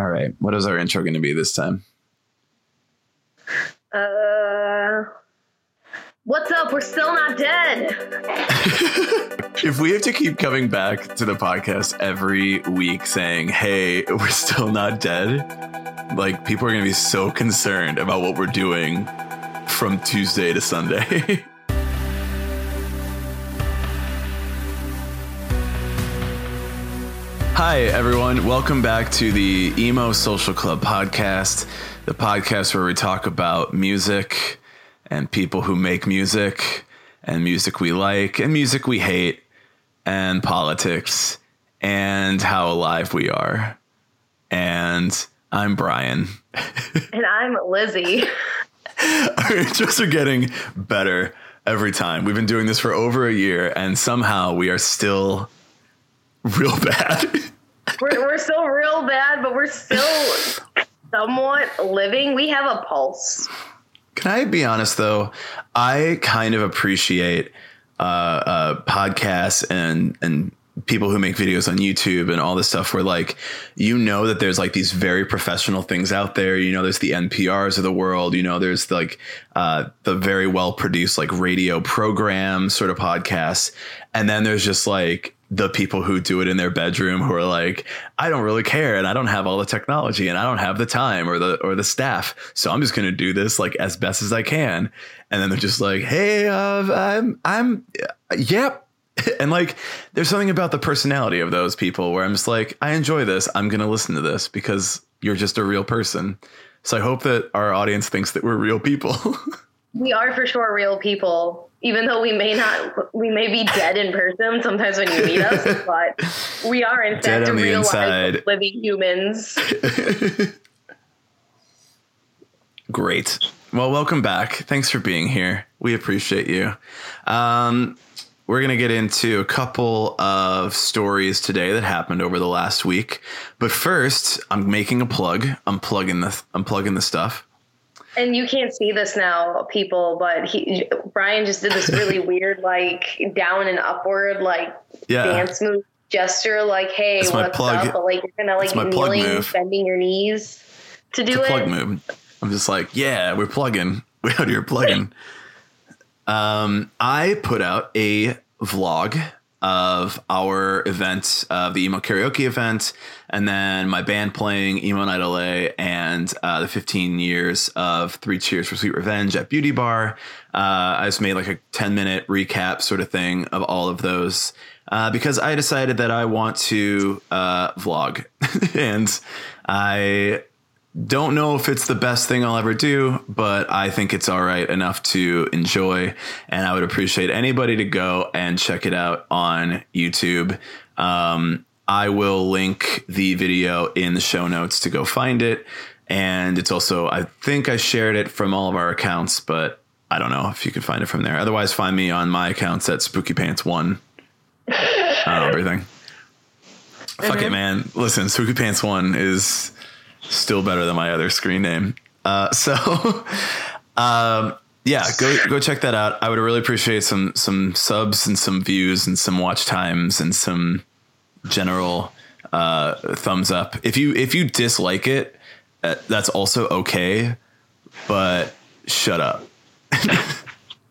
All right. What is our intro going to be this time? Uh, what's up? We're still not dead. if we have to keep coming back to the podcast every week saying, hey, we're still not dead, like people are going to be so concerned about what we're doing from Tuesday to Sunday. Hi, everyone. Welcome back to the Emo Social Club podcast, the podcast where we talk about music and people who make music and music we like and music we hate and politics and how alive we are. And I'm Brian. and I'm Lizzie. Our intros are getting better every time. We've been doing this for over a year, and somehow we are still real bad. we're, we're still real bad, but we're still somewhat living. We have a pulse. Can I be honest though? I kind of appreciate uh, uh, podcasts and and people who make videos on YouTube and all this stuff where like you know that there's like these very professional things out there you know there's the NPRs of the world you know there's like uh, the very well produced like radio program sort of podcasts and then there's just like the people who do it in their bedroom who are like I don't really care and I don't have all the technology and I don't have the time or the or the staff. So I'm just going to do this like as best as I can. And then they're just like hey uh, I'm I'm yep. And like there's something about the personality of those people where I'm just like I enjoy this. I'm going to listen to this because you're just a real person. So I hope that our audience thinks that we're real people. We are for sure real people even though we may not we may be dead in person sometimes when you meet us but we are in fact real life living humans. Great. Well welcome back. Thanks for being here. We appreciate you. Um, we're going to get into a couple of stories today that happened over the last week. But first i'm making a plug. I'm plugging the i'm plugging the stuff and you can't see this now, people, but he Brian just did this really weird, like down and upward, like yeah. dance move gesture, like "Hey, That's what's up?" But like you're kind of like kneeling, bending your knees to do it's it. Plug move. I'm just like, yeah, we're plugging. We're out here plugging. um, I put out a vlog of our event of the emo karaoke event and then my band playing emo night la and uh, the 15 years of three cheers for sweet revenge at beauty bar. Uh, i just made like a 10 minute recap sort of thing of all of those uh, because i decided that i want to uh, vlog. And i don't know if it's the best thing I'll ever do, but I think it's all right enough to enjoy. And I would appreciate anybody to go and check it out on YouTube. Um, I will link the video in the show notes to go find it. And it's also, I think I shared it from all of our accounts, but I don't know if you can find it from there. Otherwise, find me on my accounts at Spooky Pants One. I don't know everything. Mm-hmm. Fuck it, mm-hmm. man. Listen, Spooky Pants One is still better than my other screen name. Uh, so, um, yeah, go go check that out. I would really appreciate some some subs and some views and some watch times and some general uh, thumbs up. If you if you dislike it, uh, that's also okay, but shut up.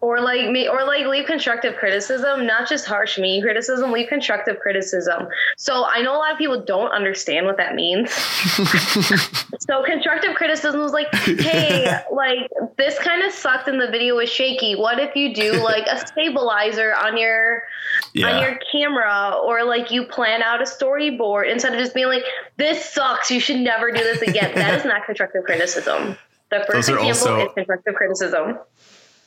or like me or like leave constructive criticism not just harsh mean criticism leave constructive criticism. So i know a lot of people don't understand what that means. So constructive criticism was like hey like this kind of sucked and the video was shaky. What if you do like a stabilizer on your yeah. on your camera? Or like you plan out a storyboard instead of just being like this sucks you should never do this again. That is not constructive criticism. The first example also- is constructive criticism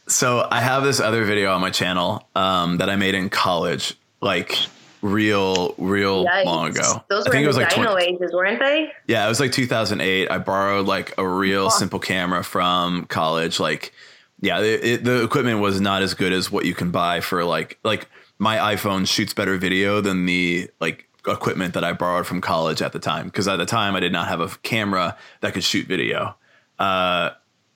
so I have this other video on my channel um, that I made in college, like real, real Yikes. long ago. Those I were think it was like 20, ages, weren't they? Yeah, it was like 2008. I borrowed like a real oh. simple camera from college. Like, yeah, it, it, the equipment was not as good as what you can buy for like like my iPhone shoots better video than the like equipment that I borrowed from college at the time because at the time I did not have a camera that could shoot video. Uh,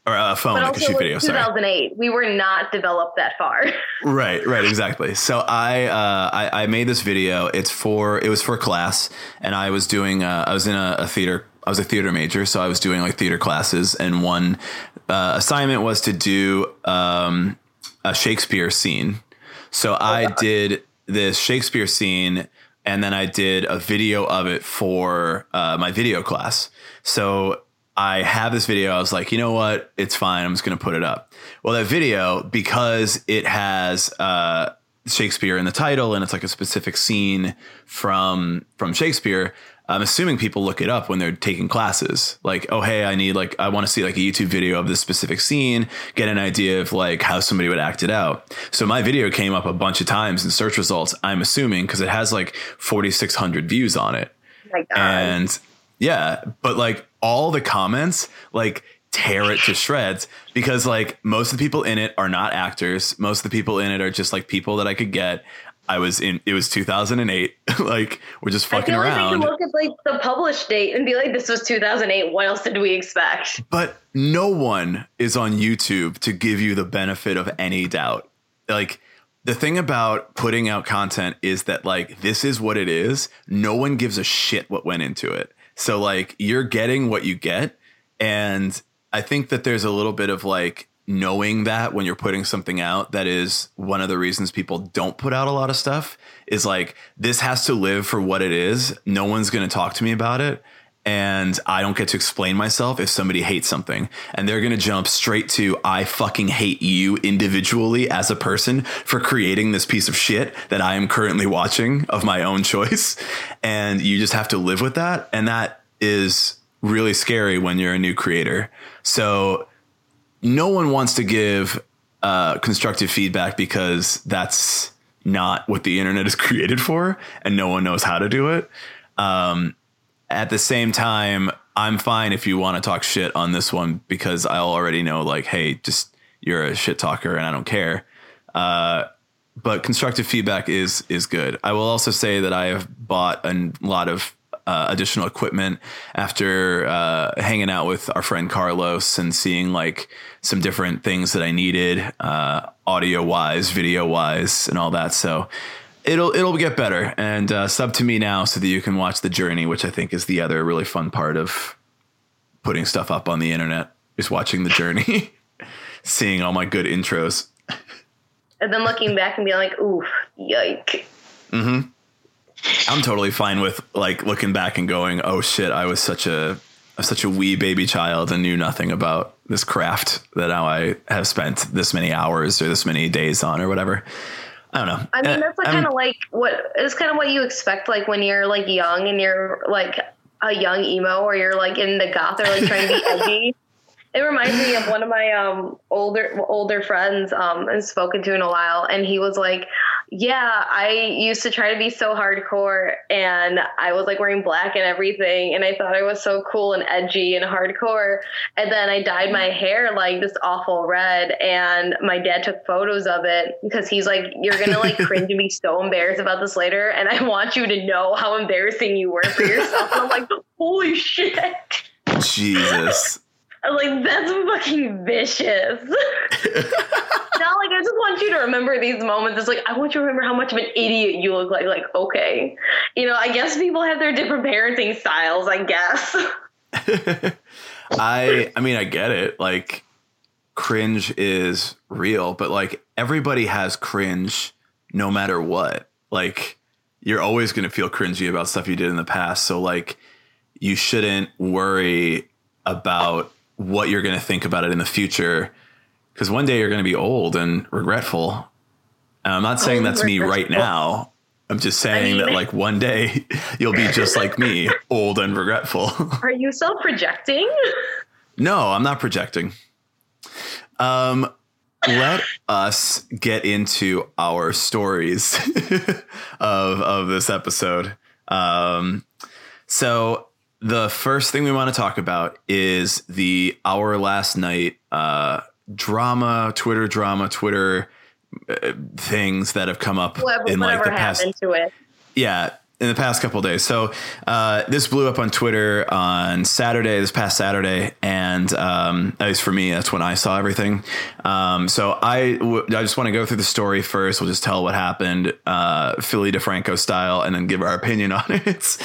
or a phone that could shoot video. 2008. Sorry. We were not developed that far. right, right, exactly. So I, uh, I, I made this video. It's for it was for class, and I was doing uh, I was in a, a, theater I was a theater major, so I was doing like theater classes, and one uh, assignment was to do um, a Shakespeare scene. So I did this Shakespeare scene, and then I did a video of it for uh, my video class. So I have this video. I was like, you know what? It's fine. I'm just going to put it up. Well, that video, because it has uh, Shakespeare in the title and it's like a specific scene from from Shakespeare, I'm assuming people look it up when they're taking classes. Like, oh, hey, I need like I want to see like a YouTube video of this specific scene, get an idea of like how somebody would act it out. So my video came up a bunch of times in search results. I'm assuming because it has like 4,600 views on it, God. and yeah, but like all the comments like tear it to shreds because like most of the people in it are not actors. Most of the people in it are just like people that I could get. I was in it was 2008. like we're just I fucking feel like they around. can look at like the published date and be like, "This was 2008. What else did we expect?" but no one is on YouTube to give you the benefit of any doubt. Like the thing about putting out content is that like this is what it is. No one gives a shit what went into it. So like you're getting what you get and I think that there's a little bit of like knowing that when you're putting something out that is one of the reasons people don't put out a lot of stuff is like this has to live for what it is. No one's going to talk to me about it and I don't get to explain myself if somebody hates something. And they're going to jump straight to, I fucking hate you individually as a person for creating this piece of shit that I am currently watching of my own choice. And you just have to live with that. And that is really scary when you're a new creator. So no one wants to give uh, constructive feedback because that's not what the internet is created for and no one knows how to do it. Um, at the same time, I'm fine if you want to talk shit on this one because I already know, like, hey, just you're a shit talker and I don't care. Uh, but constructive feedback is is good. I will also say that I have bought a lot of uh, additional equipment after uh, hanging out with our friend Carlos and seeing like some different things that I needed, uh, audio wise, video wise, and all that. So it'll it'll get better. And uh, sub to me now so that you can watch the journey, which I think is the other really fun part of putting stuff up on the internet. Is watching the journey, seeing all my good intros. And then looking back and being like, "Oof, yike." Mm-hmm. I'm totally fine with like looking back and going, "Oh shit, I was such a such a wee baby child and knew nothing about this craft that now I have spent this many hours or this many days on or whatever." I don't know. I mean, Uh, that's like kind of like what it's kind of what you expect, like when you're like young and you're like a young emo, or you're like in the goth or like trying to be edgy. It reminds me of one of my um older older friends um and spoken to in a while, and he was like, "Yeah, I used to try to be so hardcore, and I was like wearing black and everything, and I thought I was so cool and edgy and hardcore, and then I dyed my mm-hmm. hair like this awful red, and my dad took photos of it because he's like, you're gonna like cringe and be so embarrassed about this later, and I want you to know how embarrassing you were for yourself." And I'm like, "Holy shit!" Jesus. I'm like, that's fucking vicious. Not like I just want you to remember these moments. It's like I want you to remember how much of an idiot you look like. Like, okay, you know, I guess people have their different parenting styles. I guess. I I mean I get it. Like cringe is real, but like everybody has cringe no matter what. Like you're always going to feel cringy about stuff you did in the past. So like you shouldn't worry about what you're going to think about it in the future cuz one day you're going to be old and regretful. And I'm not saying Old that's me right now. I'm just saying that mean- like one day you'll be just like me, old and regretful. Are you self projecting? No, I'm not projecting. Um, let us get into our stories of of this episode. Um, so the first thing we want to talk about is the our last night uh, drama, Twitter drama, Twitter uh, things that have come up Whatever, in like the past to it. yeah, in the past couple days. So uh, this blew up on Twitter on Saturday, this past Saturday, and um, at least for me, that's when I saw everything. Um, so I, w- I just want to go through the story first. We'll just tell what happened, uh, Philly DeFranco style, and then give our opinion on it.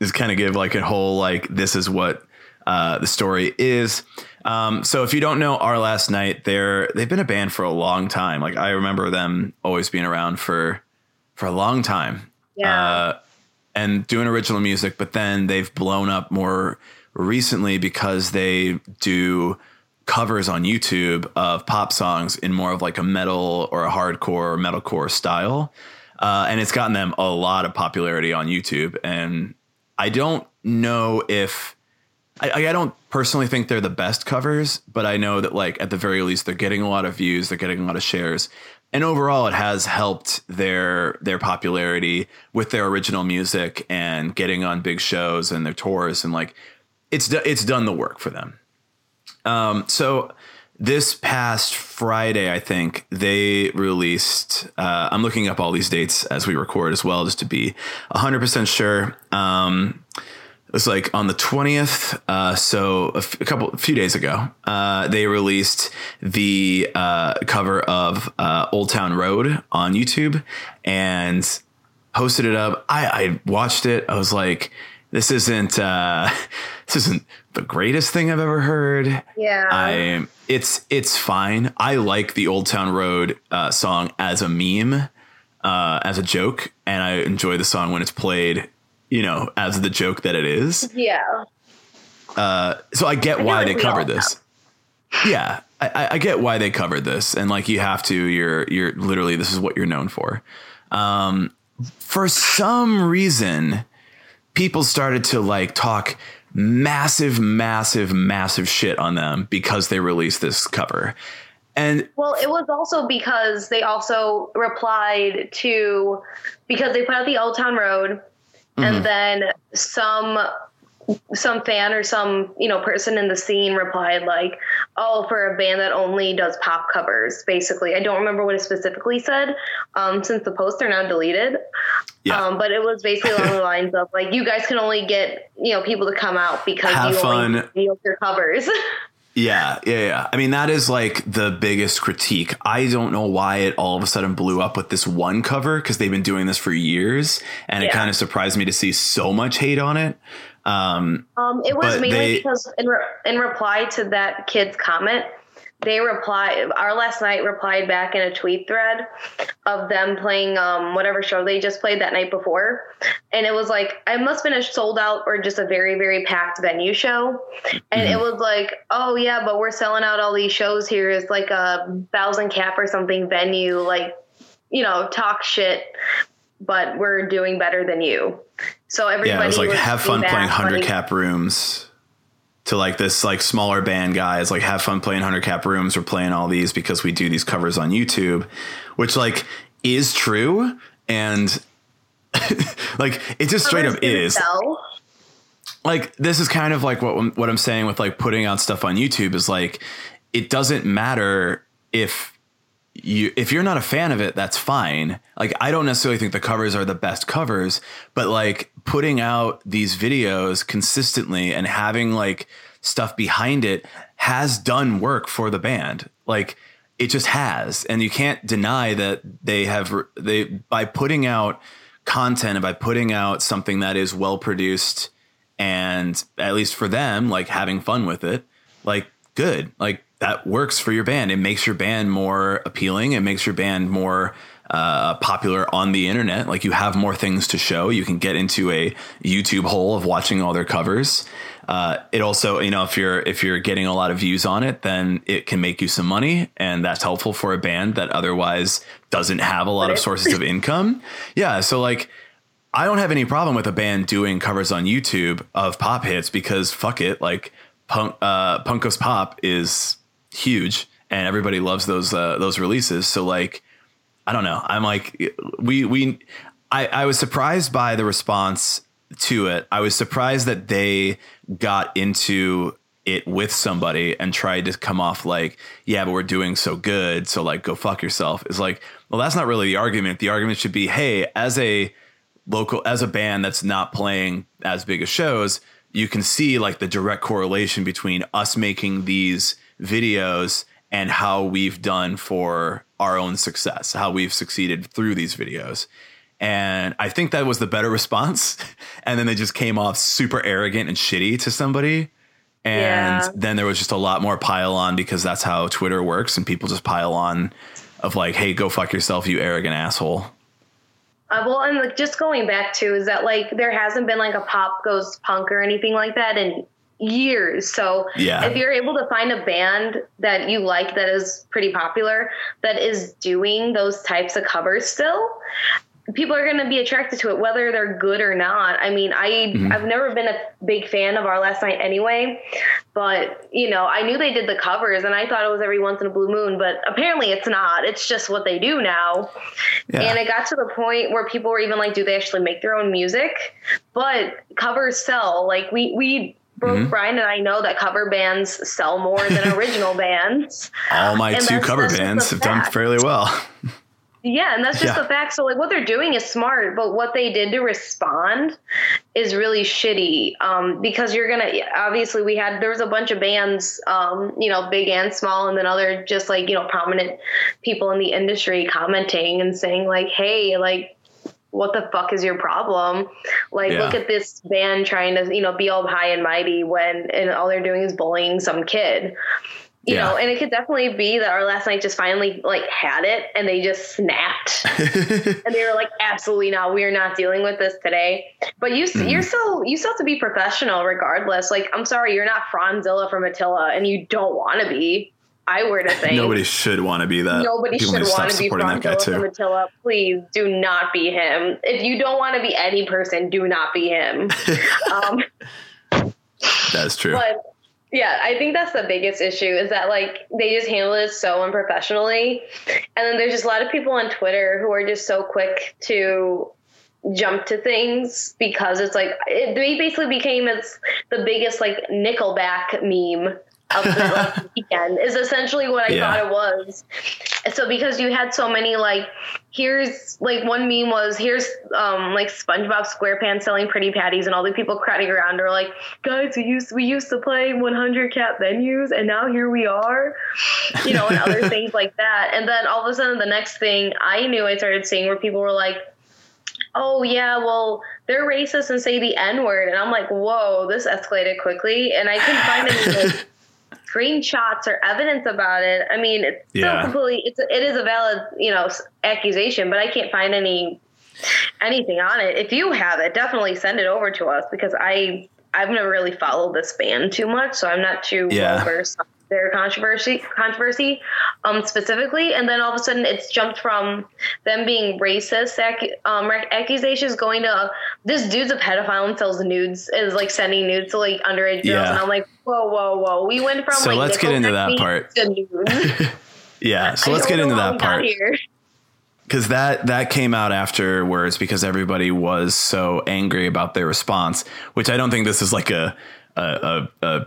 Just kind of give like a whole like this is what uh, the story is. Um, so if you don't know Our Last Night, they're they've been a band for a long time. Like I remember them always being around for for a long time. Yeah. Uh, and doing original music, but then they've blown up more recently because they do covers on YouTube of pop songs in more of like a metal or a hardcore or metalcore style. Uh, and it's gotten them a lot of popularity on YouTube. And I don't know if I, I don't personally think they're the best covers, but I know that like at the very least they're getting a lot of views, they're getting a lot of shares, and overall it has helped their their popularity with their original music and getting on big shows and their tours and like it's it's done the work for them. Um, so this past Friday, I think they released. Uh, I'm looking up all these dates as we record as well, just to be 100 percent sure. Um, it was like on the 20th, uh, so a, f- a couple, a few days ago, uh, they released the uh, cover of uh, Old Town Road on YouTube and posted it up. I, I watched it. I was like, this isn't uh, this isn't the greatest thing I've ever heard. Yeah. I it's it's fine. I like the Old Town Road uh, song as a meme, uh, as a joke, and I enjoy the song when it's played, you know, as the joke that it is. yeah. Uh, so I get I why they covered this. Yeah, I- I, I get why they covered this, and like you have to. You're you're literally this is what you're known for. Um, for some reason, people started to like talk massive, massive, massive shit on them because they released this cover. And Well, it was also because they also replied to because they put out the Old Town Road, Mm-hmm. and then some some fan or some you know person in the scene replied like, "Oh, for a band that only does pop covers." Basically, I don't remember what it specifically said, um, since the posts are now deleted. Yeah. Um, but it was basically along the lines of like, you guys can only get you know people to come out because Have you only fun. do your covers. Yeah, yeah, yeah. I mean, that is like the biggest critique. I don't know why it all of a sudden blew up with this one cover because they've been doing this for years, and it kind of surprised me to see so much hate on it. Um, Um, it was mainly they- because in, re- in reply to that kid's comment, they reply our last night replied back in a tweet thread of them playing um, whatever show they just played that night before, and it was like it must have been a sold out or just a very very packed venue show, and it was like oh yeah, but we're selling out all these shows here. It's like a thousand cap or something venue, like you know talk shit, but we're doing better than you. So everybody yeah, it was like have fun playing hundred cap rooms. To like this like smaller band guys, like have fun playing hundred cap rooms. We're playing all these because we do these covers on YouTube, which like is true and like it just straight up is. sell. like this is kind of like what what I'm saying with like putting out stuff on YouTube is like it doesn't matter if you if you're not a fan of it that's fine. Like I don't necessarily think the covers are the best covers but like putting out these videos consistently and having like stuff behind it has done work for the band. Like it just has. And you can't deny that they have they by putting out content and by putting out something that is well produced and at least for them like having fun with it like good. Like that works for your band. It makes your band more appealing. It makes your band more uh, popular on the internet. Like you have more things to show. You can get into a youtube hole of watching all their covers. Uh, it also you know if you're if you're getting a lot of views on it then it can make you some money and that's helpful for a band that otherwise doesn't have a lot of sources of income. Yeah so like I don't have any problem with a band doing covers on YouTube of pop hits because fuck it, like punk, uh, Punk Goes Pop is huge and everybody loves those uh, those releases. So like, I don't know. I'm like, we we, I I was surprised by the response to it. I was surprised that they got into it with somebody and tried to come off like, yeah, but we're doing so good, so like, go fuck yourself. Is like, well, that's not really the argument. The argument should be, hey, as a local as a band that's not playing as big as shows, you can see like the direct correlation between us making these videos and how we've done for our own success, how we've succeeded through these videos. And I think that was the better response. And then they just came off super arrogant and shitty to somebody. And Yeah. then there was just a lot more pile on because that's how Twitter works, and people just pile on of like, "Hey, go fuck yourself, you arrogant asshole." Uh, well, and like, just going back to is that like there hasn't been like a pop goes punk or anything like that in years. So Yeah. if you're able to find a band that you like that is pretty popular that is doing those types of covers still, people are going to be attracted to it whether they're good or not. I mean, I Mm-hmm. I've never been a big fan of our last night anyway, but you know, I knew they did the covers and I thought it was every once in a blue moon, but apparently it's not. It's just what they do now. Yeah. And it got to the point where people were even like, do they actually make their own music? But covers sell. Like we we both Mm-hmm. Brian and I know that cover bands sell more than original bands. All my And two cover bands have done fairly well. Yeah, and that's just Yeah. the fact. So like what they're doing is smart, but what they did to respond is really shitty. Um, because you're gonna obviously we had there was a bunch of bands, um, you know, big and small, and then other just like you know prominent people in the industry commenting and saying like, hey, like. What the fuck is your problem? Like, Yeah. look at this band trying to, you know, be all high and mighty when, and all they're doing is bullying some kid you Yeah. know, and it could definitely be that our last night just finally like had it and they just snapped and they were like, absolutely not. We are not dealing with this today. But you, Mm-hmm. you're still, you still have to be professional regardless. Like, I'm sorry, you're not Fronzilla from Attila and you don't want to be. I were to think Nobody should want to be that. Nobody People should want to be supporting that guy too. from Attila. Please do not be him. If you don't want to be any person, do not be him. um, That is true. but yeah, I think that's the biggest issue is that like they just handle it so unprofessionally. And then there's just a lot of people on Twitter who are just so quick to jump to things because it's like it, they basically became as the biggest like Nickelback meme of the weekend is essentially what I Yeah. thought it was. So because you had so many like here's like one meme was here's um like SpongeBob SquarePants selling pretty patties and all the people crowding around are like guys we used we used to play 100 cat venues and now here we are you know and other things like that and then all of a sudden the next thing I knew I started seeing where people were like oh yeah well they're racist and say the n word and I'm like whoa this escalated quickly and I couldn't find any like, screenshots or evidence about it. I mean, it's still Yeah. completely it's it is a valid you know accusation, but I can't find any anything on it. If you have it, definitely send it over to us because I I've never really followed this band too much, so I'm not too Yeah. well versed on their controversy controversy um specifically and then all of a sudden it's jumped from them being racist ac- um rec- accusations going to this dude's a pedophile and sells nudes is like sending nudes to like underage girls Yeah. and i'm like whoa whoa whoa we went from So like let's get into that part. yeah. So I let's get into that part. because that that came out afterwards because everybody was so angry about their response which i don't think this is like a a, a, a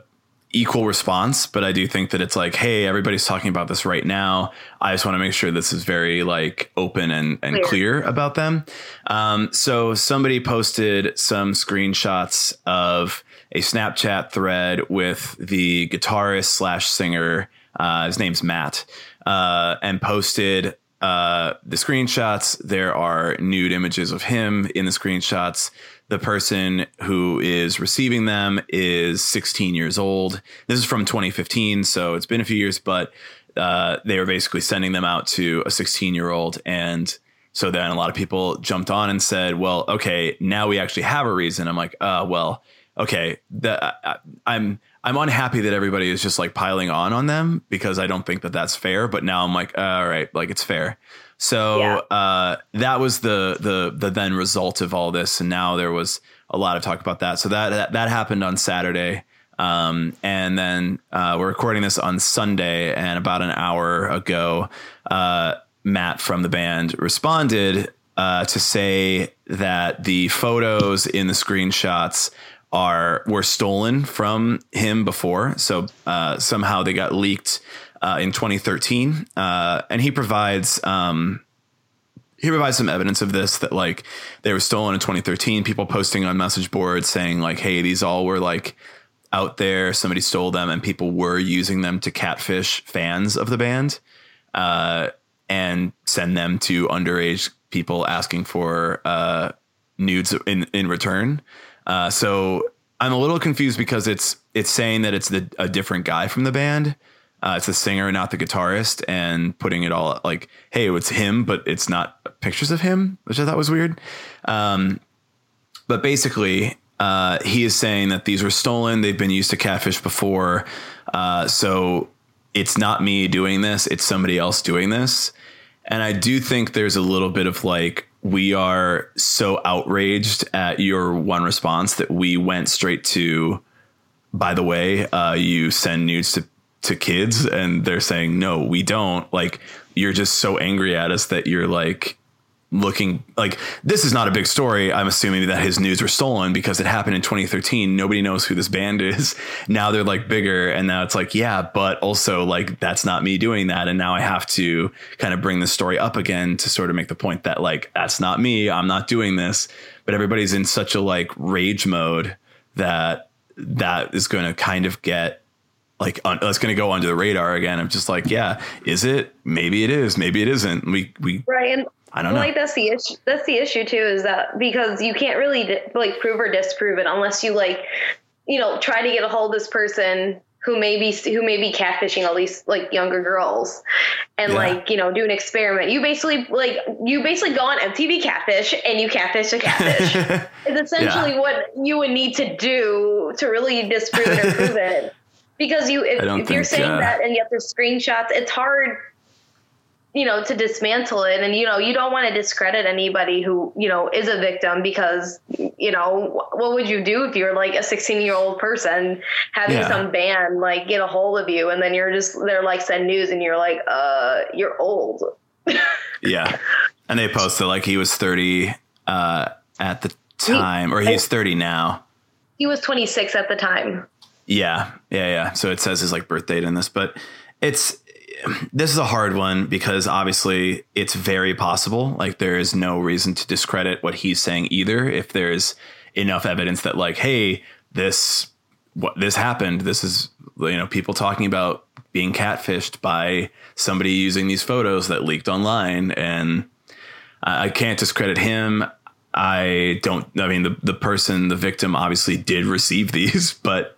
equal response but i do think that it's like hey everybody's talking about this right now i just want to make sure this is very like open and, and clear. Clear. about them um, so somebody posted some screenshots of a snapchat thread with the guitarist slash singer uh, his name's matt uh, and posted uh, the screenshots. There are nude images of him in the screenshots. The person who is receiving them is 16 years old. This is from 2015, so it's been a few years, but uh, they were basically sending them out to a 16 year old. And so then a lot of people jumped on and said, well, okay, now we actually have a reason. I'm like, uh, well, okay, the, I, I'm I'm unhappy that everybody is just like piling on on them because I don't think that that's fair. But now I'm like, uh, all right, like it's fair. So Yeah. uh, that was the the the then result of all this, and now there was a lot of talk about that. So that that, that happened on Saturday. Um, and then uh, we're recording this on Sunday, and about an hour ago, uh, Matt from the band responded uh, to say that the photos in the screenshots are were stolen from him before. So uh, somehow they got leaked uh, in 2013, uh, and he provides. Um, he provides some evidence of this that like they were stolen in 2013 people posting on message boards saying like hey these all were like out there somebody stole them and people were using them to catfish fans of the band uh, and send them to underage people asking for uh, nudes in in return uh, so i'm a little confused because it's it's saying that it's the a different guy from the band. Uh, it's the singer, not the guitarist, and putting it all like, hey, it's him, but it's not pictures of him, which I thought was weird. Um, but basically, uh, he is saying that these were stolen. They've been used to catfish before. Uh, so it's not me doing this, it's somebody else doing this. And I do think there's a little bit of like, we are so outraged at your one response that we went straight to, by the way, uh, you send nudes to, to kids and they're saying, no, we don't. Like, you're just so angry at us that you're like, looking like this is not a big story. I'm assuming that his news were stolen because it happened in 2013. Nobody knows who this band is. Now they're like bigger and now it's like, yeah, but also like that's not me doing that. And now I have to kind of bring the story up again to sort of make the point that like that's not me. I'm not doing this. But everybody's in such a like rage mode that that is going to kind of get like on, that's going to go under the radar again. I'm just like, yeah, is it? Maybe it is. Maybe it isn't. We we right. And I don't know. Like that's the issue. That's the issue too. Is that because you can't really like prove or disprove it unless you like, you know, try to get a hold of this person who may be who may be catfishing all these like younger girls, and Yeah. like you know do an experiment. You basically like you basically go on MTV Catfish and you catfish a catfish. It's essentially what you would need to do to really disprove it or prove it. Because you, if, if you're saying uh, that and you have the screenshots, it's hard, you know, to dismantle it. And, you know, you don't want to discredit anybody who, you know, is a victim because, you know, what would you do if you're like a 16 year old person having Yeah. some band like get a hold of you and then you're just, they're like send news and you're like, uh, you're old. Yeah. And they posted like he was 30 uh, at the time, or he's 30 now. He was 26 at the time. Yeah. Yeah. Yeah. So it says his like birth date in this, but it's, this is a hard one because obviously it's very possible. Like there is no reason to discredit what he's saying either. If there's enough evidence that like, hey, this, what this happened, this is, you know, people talking about being catfished by somebody using these photos that leaked online and I can't discredit him. I don't. I mean, the the person, the victim, obviously did receive these, but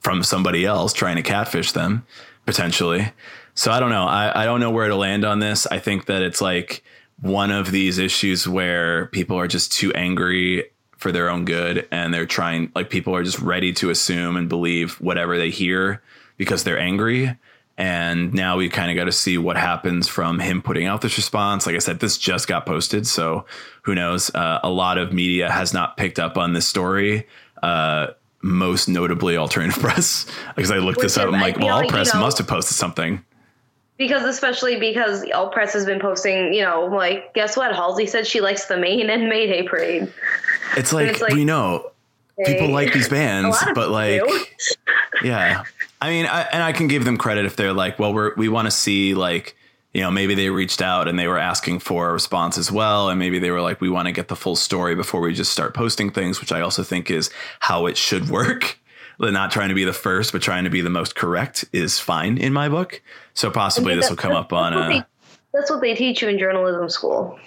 from somebody else trying to catfish them potentially. So I don't know. I, I don't know where to land on this. I think that it's like one of these issues where people are just too angry for their own good and they're trying like people are just ready to assume and believe whatever they hear because they're angry and now we kind of got to see what happens from him putting out this response. Like I said, this just got posted, so who knows? Uh, a lot of media has not picked up on this story. Uh, most notably, alternative press, because I looked Which this up. I'm like, well, all press know- must have posted something. Because especially because All Press has been posting, you know, like guess what? Halsey said she likes the Maine and Mayday parade. It's like, it's like, we know people like these bands, but like, yeah. I mean, I, and I can give them credit if they're like, well, we're we want to see like, you know, maybe they reached out and they were asking for a response as well, and maybe they were like, we want to get the full story before we just start posting things, which I also think is how it should work. Not trying to be the first, but trying to be the most correct is fine in my book. So possibly this will come up on a. they, that's what they teach you in journalism school.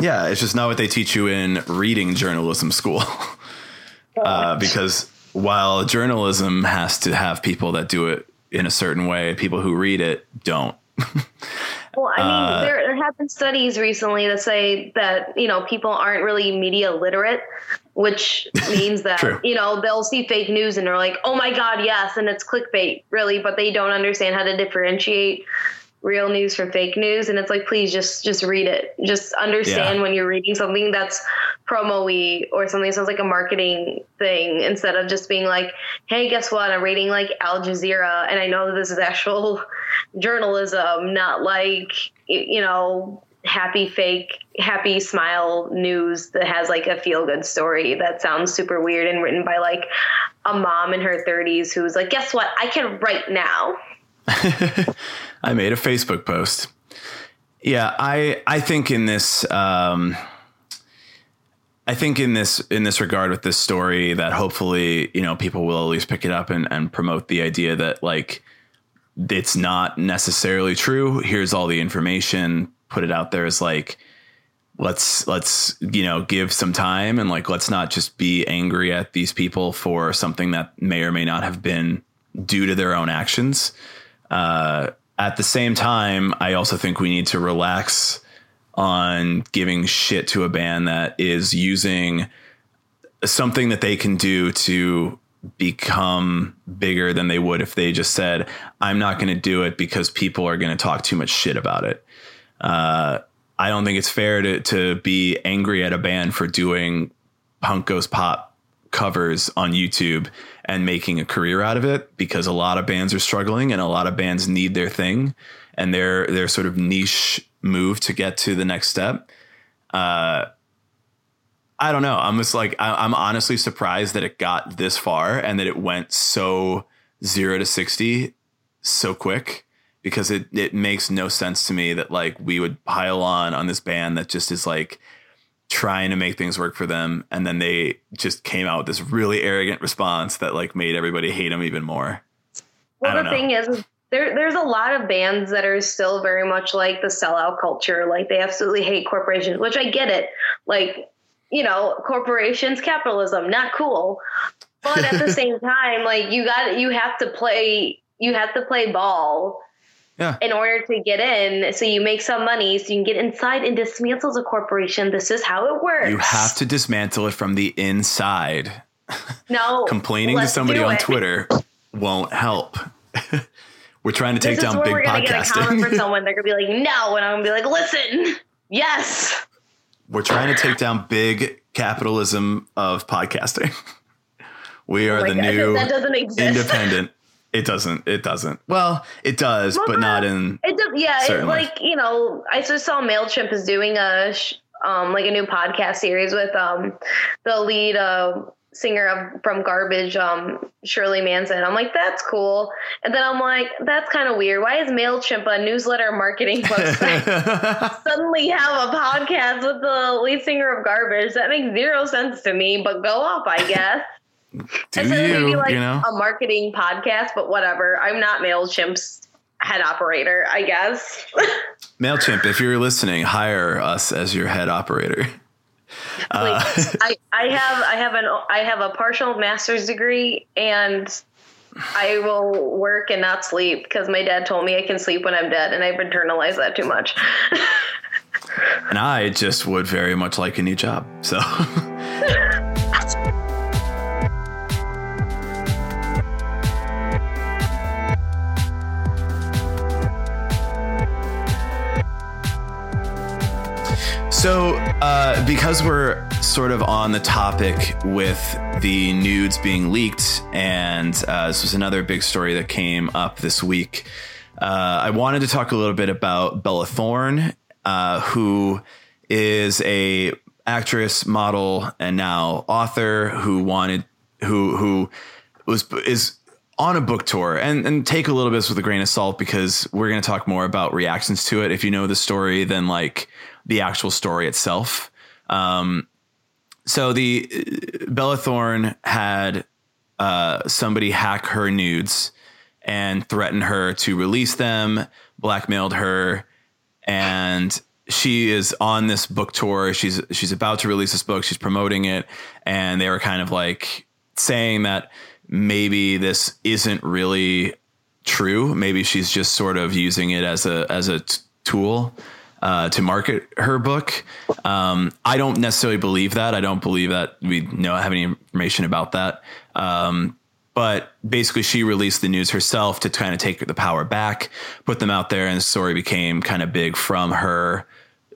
Yeah, it's just not what they teach you in reading journalism school. uh, because while journalism has to have people that do it in a certain way, people who read it don't. Well, I mean, Uh, there, there have been studies recently that say that you know people aren't really media literate, which means that you know they'll see fake news and they're like, "Oh my god, yes," and it's clickbait, really, but they don't understand how to differentiate real news from fake news. And it's like, please just just read it. Just understand Yeah. when you're reading something that's promo-y or something that sounds like a marketing thing instead of just being like, hey, guess what? I'm reading like Al Jazeera, and I know that this is actual journalism, not like you know happy fake happy smile news that has like a feel good story that sounds super weird and written by like a mom in her 30s who's like guess what i can write now I made a Facebook post. Yeah, I I think in this um, I think in this in this regard with this story that hopefully you know people will at least pick it up and, and promote the idea that like it's not necessarily true. Here's all the information. Put it out there as like let's let's you know give some time and like let's not just be angry at these people for something that may or may not have been due to their own actions. Uh, at the same time, I also think we need to relax on giving shit to a band that is using something that they can do to become bigger than they would if they just said, I'm not going to do it because people are going to talk too much shit about it. Uh, I don't think it's fair to, to be angry at a band for doing punk goes pop covers on YouTube and making a career out of it because a lot of bands are struggling and a lot of bands need their thing and their their sort of niche move to get to the next step. Uh, I don't know. I'm just like I, I'm honestly surprised that it got this far and that it went so zero to sixty so quick because it it makes no sense to me that like we would pile on on this band that just is like trying to make things work for them and then they just came out with this really arrogant response that like made everybody hate them even more. Well, the know. thing is, there, there's a lot of bands that are still very much like the sellout culture. Like they absolutely hate corporations, which I get it. Like, you know, corporations, capitalism, not cool. But at the same time, like you got, you have to play, you have to play ball yeah. in order to get in. So you make some money so you can get inside and dismantle the corporation. This is how it works. You have to dismantle it from the inside. No. Complaining to somebody on Twitter won't help. we're trying to take this down big we're podcasting. Get a comment for someone, they're gonna be like, no, and I'm gonna be like, listen, yes. We're trying to take down big capitalism of podcasting. We oh are oh the God, new that doesn't exist. independent it doesn't. It doesn't. Well, it does, but not in. It does. Yeah, it's like you know, I just saw Mailchimp is doing a um like a new podcast series with um the lead uh, singer of, from Garbage, um Shirley Manson. I'm like, that's cool, and then I'm like, that's kind of weird. Why is Mailchimp a newsletter marketing website suddenly have a podcast with the lead singer of Garbage? That makes zero sense to me. But go off, I guess. Do you, maybe like you know? a marketing podcast, but whatever. I'm not Mailchimp's head operator, I guess. Mailchimp, if you're listening, hire us as your head operator. Uh, I, I have I have an I have a partial master's degree and I will work and not sleep because my dad told me I can sleep when I'm dead and I've internalized that too much. and I just would very much like a new job. So So, uh, because we're sort of on the topic with the nudes being leaked, and uh, this was another big story that came up this week, uh, I wanted to talk a little bit about Bella Thorne, uh, who is a actress, model, and now author who wanted who who was is on a book tour and and take a little bit with a grain of salt because we're going to talk more about reactions to it. If you know the story, then like the actual story itself. Um, so the Bella Thorne had uh, somebody hack her nudes and threaten her to release them, blackmailed her, and she is on this book tour. She's she's about to release this book. She's promoting it, and they were kind of like saying that maybe this isn't really true. Maybe she's just sort of using it as a as a t- tool uh, to market her book. Um, I don't necessarily believe that. I don't believe that we know have any information about that. Um, but basically, she released the news herself to kind of take the power back, put them out there, and the story became kind of big from her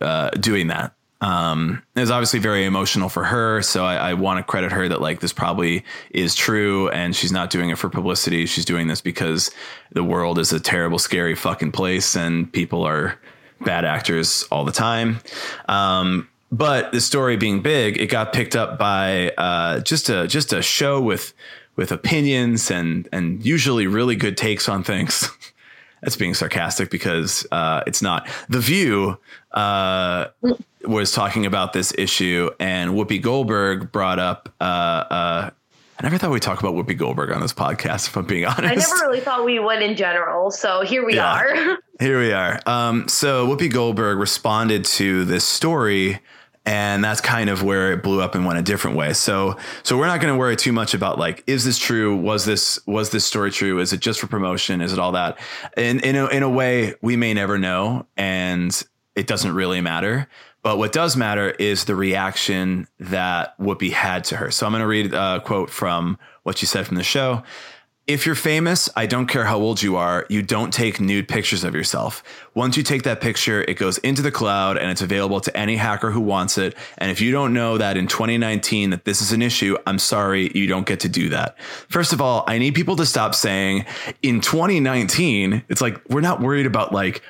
uh, doing that. Um, it was obviously very emotional for her, so I, I want to credit her that like this probably is true, and she's not doing it for publicity. She's doing this because the world is a terrible, scary fucking place, and people are bad actors all the time. Um, but the story being big, it got picked up by uh, just a just a show with with opinions and and usually really good takes on things. That's being sarcastic because uh, it's not. The View uh, was talking about this issue, and Whoopi Goldberg brought up uh, uh I never thought we'd talk about Whoopi Goldberg on this podcast, if I'm being honest. I never really thought we would in general. So here we yeah. are. here we are. Um, so Whoopi Goldberg responded to this story and that's kind of where it blew up and went a different way. So so we're not going to worry too much about like is this true? Was this was this story true? Is it just for promotion? Is it all that? In in a, in a way, we may never know, and it doesn't really matter. But what does matter is the reaction that Whoopi had to her. So I'm going to read a quote from what she said from the show. If you're famous, I don't care how old you are, you don't take nude pictures of yourself. Once you take that picture, it goes into the cloud and it's available to any hacker who wants it. And if you don't know that in 2019 that this is an issue, I'm sorry, you don't get to do that. First of all, I need people to stop saying in 2019, it's like we're not worried about like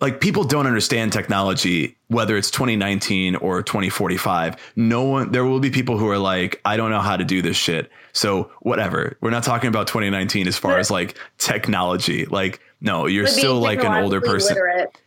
like people don't understand technology whether it's 2019 or 2045 no one there will be people who are like i don't know how to do this shit. So whatever. We're not talking about 2019 as far as like technology. Like no you're still like an older person. literate.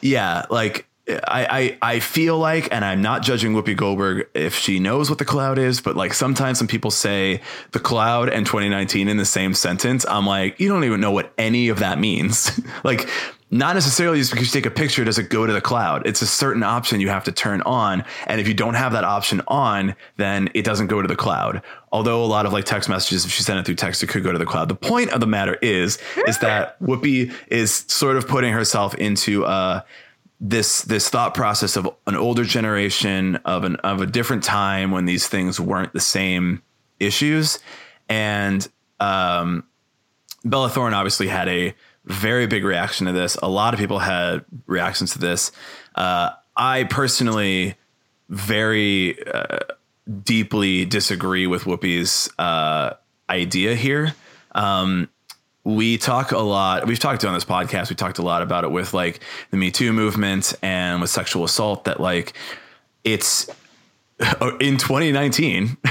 yeah like I, I I feel like, and I'm not judging Whoopi Goldberg if she knows what the cloud is, but like sometimes some people say the cloud and 2019 in the same sentence, I'm like, you don't even know what any of that means. like not necessarily just because you take a picture does it go to the cloud. It's a certain option you have to turn on. And if you don't have that option on, then it doesn't go to the cloud. Although a lot of like text messages, if you send it through text, it could go to the cloud. The point of the matter is, is that Whoopi is sort of putting herself into uh, this this thought process of an older generation of an of a different time when these things weren't the same issues. And um, Bella Thorne obviously had a very big reaction to this. A lot of people had reactions to this. Uh, I personally very uh, deeply disagree with Whoopi's uh, idea here. Um, we talk a lot. We've talked on this podcast. We talked a lot about it with like the Me Too movement and with sexual assault. That like it's in 2019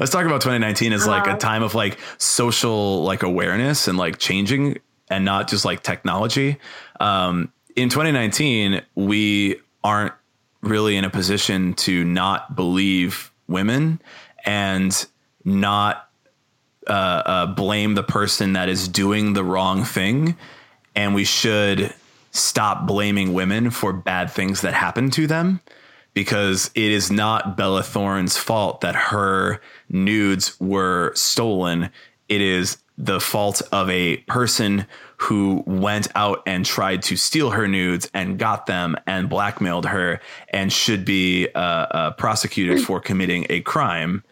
let's talk about 2019 as like uh-huh. a time of like social like awareness and like changing and not just like technology. Um, in 2019, we aren't really in a position to not believe women and not uh, uh, blame the person that is doing the wrong thing. And we should stop blaming women for bad things that happen to them because it is not Bella Thorne's fault that her nudes were stolen. It is the fault of a person who went out and tried to steal her nudes and got them and blackmailed her and should be uh, uh, prosecuted for committing a crime,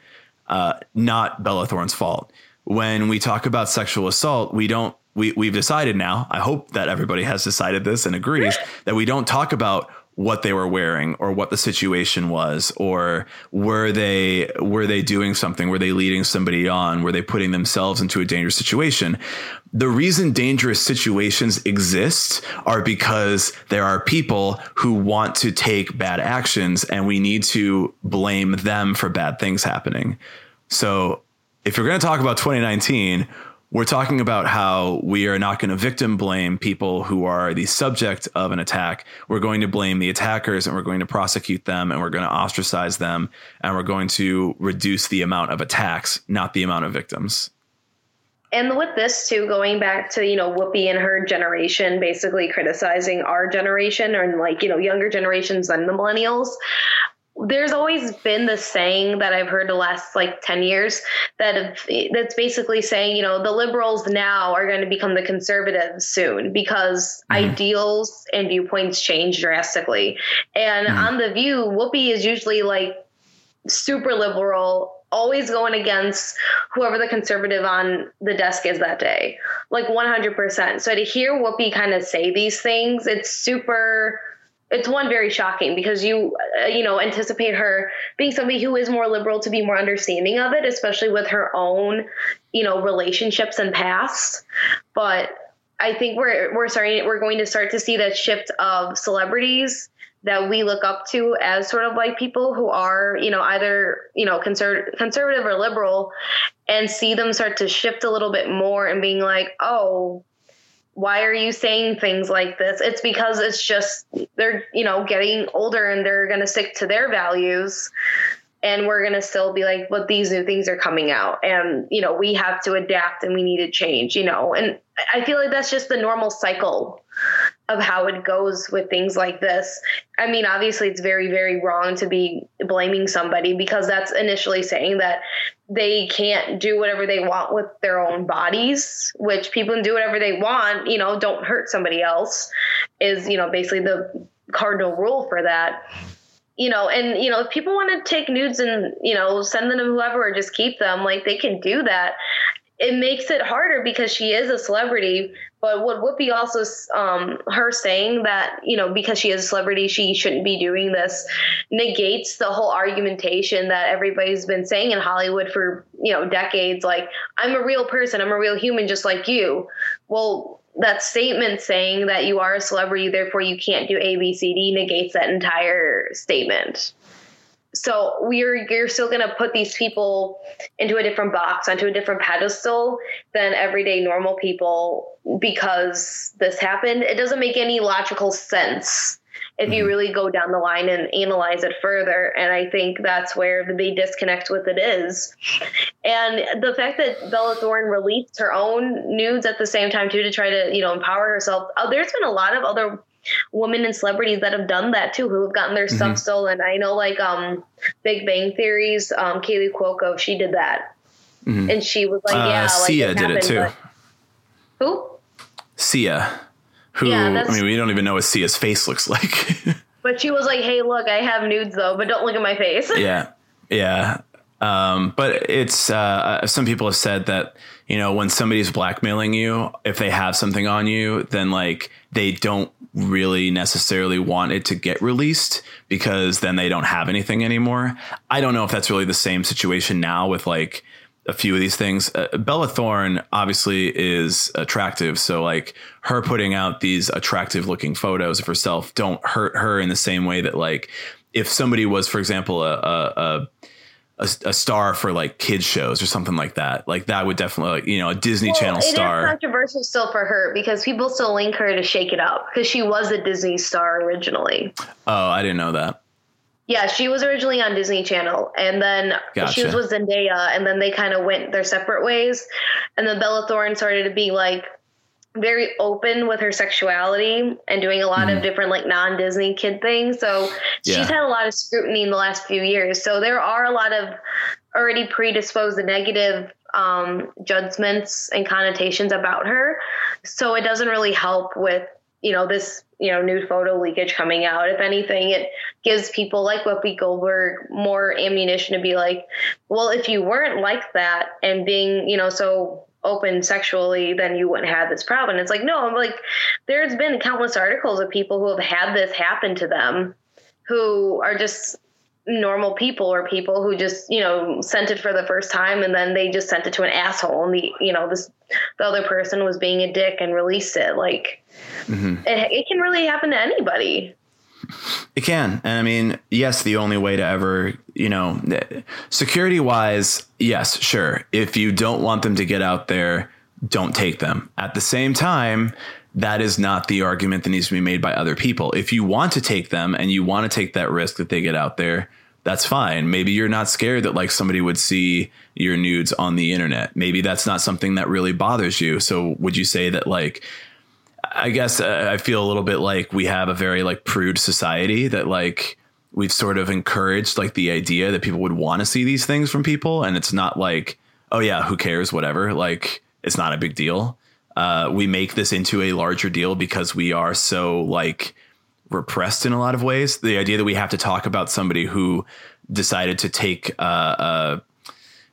uh, not Bella Thorne's fault. When we talk about sexual assault, we don't. We, we've decided now. I hope that everybody has decided this and agrees that we don't talk about what they were wearing or what the situation was or were they were they doing something? Were they leading somebody on? Were they putting themselves into a dangerous situation? The reason dangerous situations exist are because there are people who want to take bad actions and we need to blame them for bad things happening. So if you're going to talk about 2019 we're talking about how we are not going to victim blame people who are the subject of an attack. We're going to blame the attackers and we're going to prosecute them and we're going to ostracize them and we're going to reduce the amount of attacks, not the amount of victims. And with this too, going back to, you know, Whoopi and her generation basically criticizing our generation and like, you know, younger generations than the millennials there's always been the saying that I've heard the last like 10 years that that's basically saying, you know, the liberals now are going to become the conservatives soon because mm-hmm. ideals and viewpoints change drastically. And mm-hmm. on The View, Whoopi is usually like super liberal, always going against whoever the conservative on the desk is that day, like 100%. So to hear Whoopi kind of say these things, it's super it's one very shocking because you uh, you know anticipate her being somebody who is more liberal to be more understanding of it especially with her own you know relationships and past but i think we're we're starting we're going to start to see that shift of celebrities that we look up to as sort of like people who are you know either you know conser- conservative or liberal and see them start to shift a little bit more and being like oh why are you saying things like this? It's because it's just they're, you know, getting older and they're going to stick to their values. and we're going to still be like but these new things are coming out and you know we have to adapt and we need to change you know and i feel like that's just the normal cycle of how it goes with things like this. I mean, obviously, it's very, very wrong to be blaming somebody because that's initially saying that they can't do whatever they want with their own bodies, which people can do whatever they want, you know, don't hurt somebody else, is, you know, basically the cardinal rule for that. You know, and, you know, if people want to take nudes and, you know, send them to whoever or just keep them, like they can do that it makes it harder because she is a celebrity. But what Whoopi also, um, her saying that, you know, because she is a celebrity, she shouldn't be doing this, negates the whole argumentation that everybody's been saying in Hollywood for, you know, decades. Like, I'm a real person, I'm a real human just like you. Well, that statement saying that you are a celebrity, therefore you can't do ABCD negates that entire statement so we're you're still going to put these people into a different box onto a different pedestal than everyday normal people because this happened. It doesn't make any logical sense if you mm-hmm. really go down the line and analyze it further. And i think that's where the big disconnect with it is. And the fact that bella thorne released her own nudes at the same time too to try to you know empower herself oh, there's been a lot of other women and celebrities that have done that too, who have gotten their mm-hmm. stuff stolen. I know, like um, Big Bang Theory's um, Kaley Cuoco, she did that, mm-hmm. and she was like, uh, "Yeah, like Sia it did it too." Who? Sia. Who? Yeah, I mean, we don't even know what Sia's face looks like. but she was like, "Hey, look, I have nudes though, but don't look at my face." yeah, yeah. Um, but it's uh, uh, some people have said that you know when somebody's blackmailing you, if they have something on you, then like they don't really necessarily want it to get released because then they don't have anything anymore. I don't know if that's really the same situation now with like a few of these things. Uh, Bella Thorne obviously is attractive, so like her putting out these attractive looking photos of herself don't hurt her in the same way that like if somebody was, for example, a, a, a a, a, star for like kids shows or something like that. Like that would definitely, like, you know, a Disney well, Channel star. It is controversial still for her because people still link her to Shake It Up because she was a Disney star originally. Oh, I didn't know that. Yeah, she was originally on Disney Channel, and then gotcha. she was with Zendaya, and then they kind of went their separate ways. And then Bella Thorne started to be like very open with her sexuality and doing a lot mm. of different like non-disney kid things so yeah. she's had a lot of scrutiny in the last few years so there are a lot of already predisposed negative um, judgments and connotations about her so it doesn't really help with you know this you know nude photo leakage coming out if anything it gives people like whoopi goldberg more ammunition to be like well if you weren't like that and being you know so open sexually, then you wouldn't have this problem. It's like, no, I'm like, there's been countless articles of people who have had this happen to them who are just normal people or people who just, you know, sent it for the first time and then they just sent it to an asshole and the, you know, this, the other person was being a dick and released it. Like, mm-hmm. it, it can really happen to anybody. It can. And I mean, yes, the only way to ever, you know, security wise, yes, sure. If you don't want them to get out there, don't take them. At the same time, that is not the argument that needs to be made by other people. If you want to take them and you want to take that risk that they get out there, that's fine. Maybe you're not scared that like somebody would see your nudes on the internet. Maybe that's not something that really bothers you. So would you say that like I guess uh, I feel a little bit like we have a very like prude society that like we've sort of encouraged like the idea that people would want to see these things from people and it's not like oh yeah who cares whatever like it's not a big deal. Uh, we make this into a larger deal because we are so like repressed in a lot of ways. The idea that we have to talk about somebody who decided to take uh, uh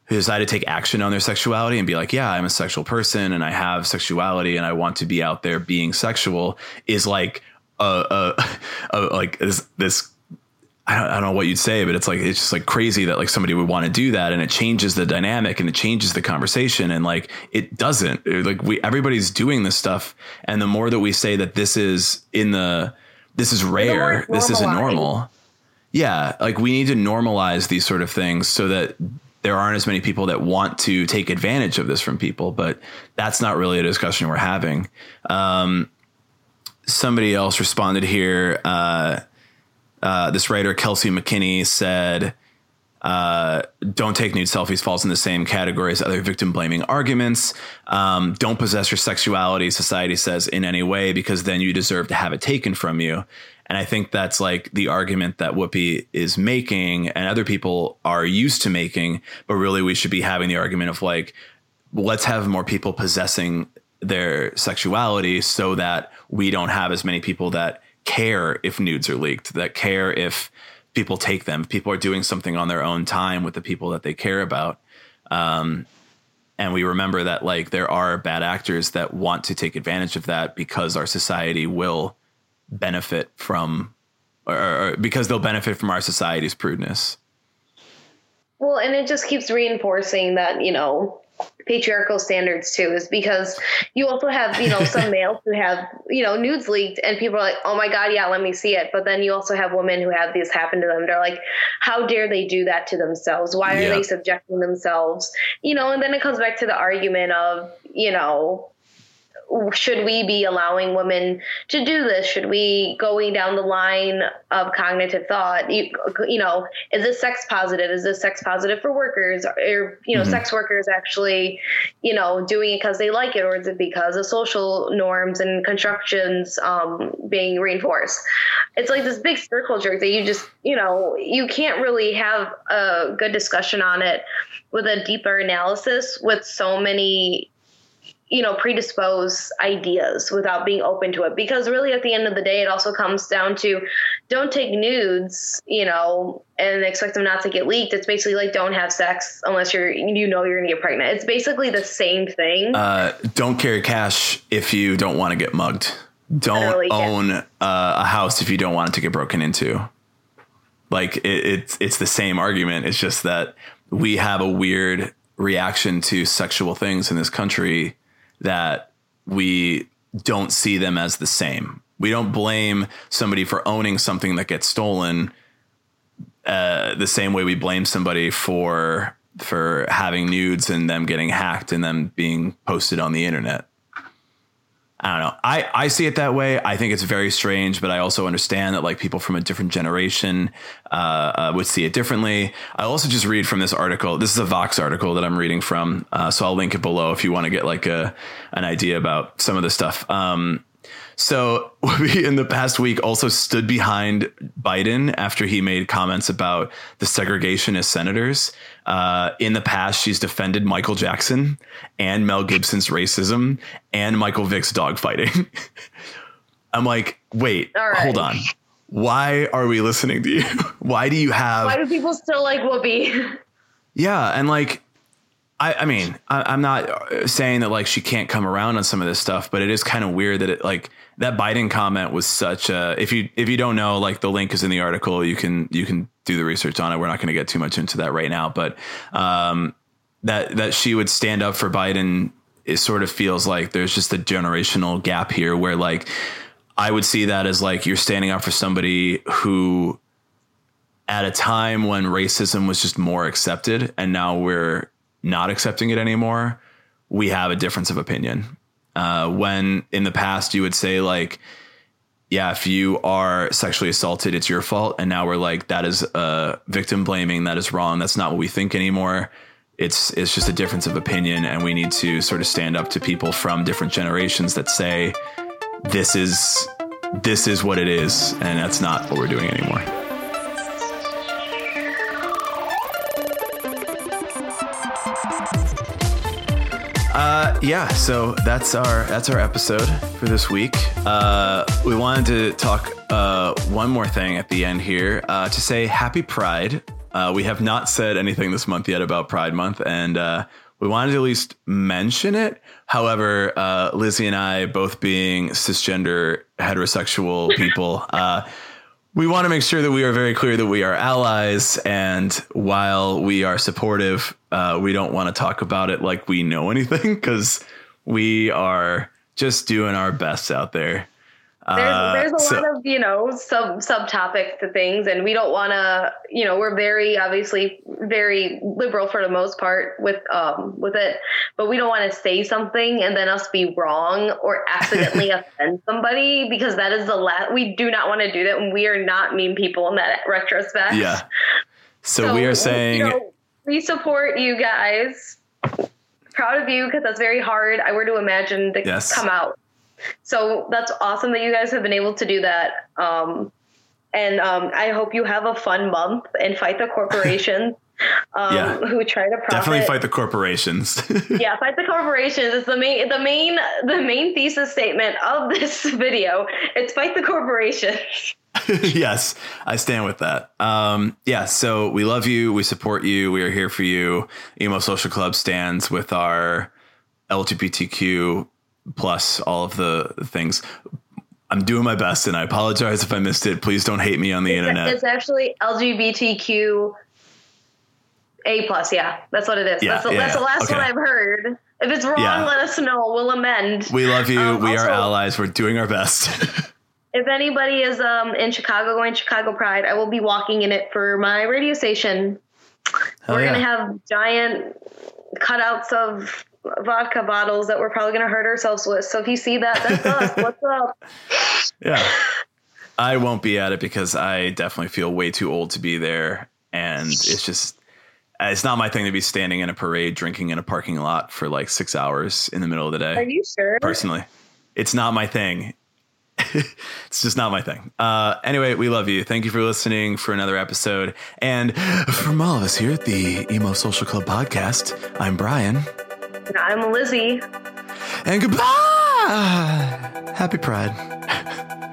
who decided to take action on their sexuality and be like, yeah, I'm a sexual person and I have sexuality and I want to be out there being sexual is like a, a, like this, this I don't, I don't, know what you'd say, but it's like it's just like crazy that like somebody would want to do that, and it changes the dynamic and it changes the conversation, and like it doesn't. Like we everybody's doing this stuff, and the more that we say that this is in the this is rare, this isn't normal. Yeah, like we need to normalize these sort of things so that there aren't as many people that want to take advantage of this from people, but that's not really a discussion we're having. Um, somebody else responded here. Uh, uh, this writer, Kelsey McKinney, said, uh, don't take nude selfies falls in the same category as other victim blaming arguments. Um, don't possess your sexuality, society says, in any way, because then you deserve to have it taken from you. And I think that's like the argument that Whoopi is making and other people are used to making. But really, we should be having the argument of like, let's have more people possessing their sexuality so that we don't have as many people that care if nudes are leaked, that care if people take them, people are doing something on their own time with the people that they care about. Um, and we remember that like there are bad actors that want to take advantage of that because our society will benefit from or, or because they'll benefit from our society's prudeness. Well, and it just keeps reinforcing that, you know, patriarchal standards too is because you also have you know some males who have you know nudes leaked and people are like oh my god yeah let me see it. But then you also have women who have these happen to them. They're like how dare they do that to themselves? Why are yeah. they subjecting themselves? You know and then it comes back to the argument of you know should we be allowing women to do this? Should we going down the line of cognitive thought? You, you know, is this sex positive? Is this sex positive for workers? Or you know, mm-hmm. sex workers actually, you know, doing it because they like it, or is it because of social norms and constructions um, being reinforced? It's like this big circle jerk that you just, you know, you can't really have a good discussion on it with a deeper analysis with so many you know predispose ideas without being open to it. Because really at the end of the day it also comes down to don't take nudes you know and expect them not to get leaked. It's basically like don't have sex unless you're you know you're gonna get pregnant. It's basically the same thing. Uh, don't carry cash if you don't want to get mugged. Don't own uh, a house if you don't want it to get broken into. Like it, it's it's the same argument. It's just that we have a weird reaction to sexual things in this country that we don't see them as the same. We don't blame somebody for owning something that gets stolen uh, the same way we blame somebody for for having nudes and them getting hacked and them being posted on the internet. I don't know. I, I see it that way. I think it's very strange, but I also understand that like people from a different generation uh, uh, would see it differently. I also just read from this article. This is a Vox article that I'm reading from, uh, so I'll link it below if you want to get like a an idea about some of the stuff. Um, so we in the past week also stood behind Biden after he made comments about the segregationist senators. Uh, in the past, she's defended Michael Jackson and Mel Gibson's racism and Michael Vick's dogfighting. I'm like, wait, right. hold on. Why are we listening to you? Why do you have? Why do people still like Whoopi? Yeah, and like I, I mean, I, am not saying that like she can't come around on some of this stuff, but it is kind of weird that it like that Biden comment was such a. If you if you don't know, like the link is in the article. You can you can do the research on it. We're not going to get too much into that right now, but um, that that she would stand up for Biden, it sort of feels like there's just a generational gap here where like I would see that as like you're standing up for somebody who at a time when racism was just more accepted and now we're not accepting it anymore, we have a difference of opinion. Uh, when in the past you would say like, yeah, if you are sexually assaulted, it's your fault, and now we're like, that is uh, victim blaming. That is wrong. That's not what we think anymore. It's it's just a difference of opinion, and we need to sort of stand up to people from different generations that say this is this is what it is, and that's not what we're doing anymore. Yeah, so that's our that's our episode for this week. Uh, we wanted to talk uh, one more thing at the end here uh, to say Happy Pride. Uh, we have not said anything this month yet about Pride Month, and uh, we wanted to at least mention it. However, uh, Lizzie and I, both being cisgender heterosexual people, uh, we want to make sure that we are very clear that we are allies. And while we are supportive, uh, we don't want to talk about it like we know anything because we are just doing our best out there. There's, uh, there's a so, lot of you know sub subtopics to things, and we don't want to you know we're very obviously very liberal for the most part with um with it, but we don't want to say something and then us be wrong or accidentally offend somebody because that is the last we do not want to do that, and we are not mean people in that retrospect. Yeah. So, we are saying, you know, we support you guys. Proud of you because that's very hard. I were to imagine to Yes. come out. So that's awesome that you guys have been able to do that. Um, and um, I hope you have a fun month and fight the corporations um, Yeah. who try to profit. definitely fight the corporations. yeah, fight the corporations is the main the main the main thesis statement of this video. It's fight the corporations. yes, I stand with that. Um, yeah, so we love you. We support you. We are here for you. Emo Social Club stands with our LGBTQ plus all of the things. I'm doing my best, and I apologize if I missed it. Please don't hate me on the internet. It's actually LGBTQ A plus. Yeah, that's what it is. Yeah, that's, the, yeah, that's the last okay. one I've heard. If it's wrong, let us know. We'll amend. We love you. Um, we are allies. We're doing our best. if anybody is um in Chicago going Chicago Pride, I will be walking in it for my radio station. Hell we're gonna have giant cutouts of vodka bottles that we're probably gonna hurt ourselves with. So if you see that, that's us. What's up? Yeah. I won't be at it because I definitely feel way too old to be there. And it's just, it's not my thing to be standing in a parade drinking in a parking lot for like six hours in the middle of the day. Are you sure? personally, it's not my thing. it's just not my thing. Uh, anyway, we love you. Thank you for listening for another episode. And from all of us here at the Emo Social Club podcast, I'm Brian. And I'm Lizzie. And goodbye. Happy Pride.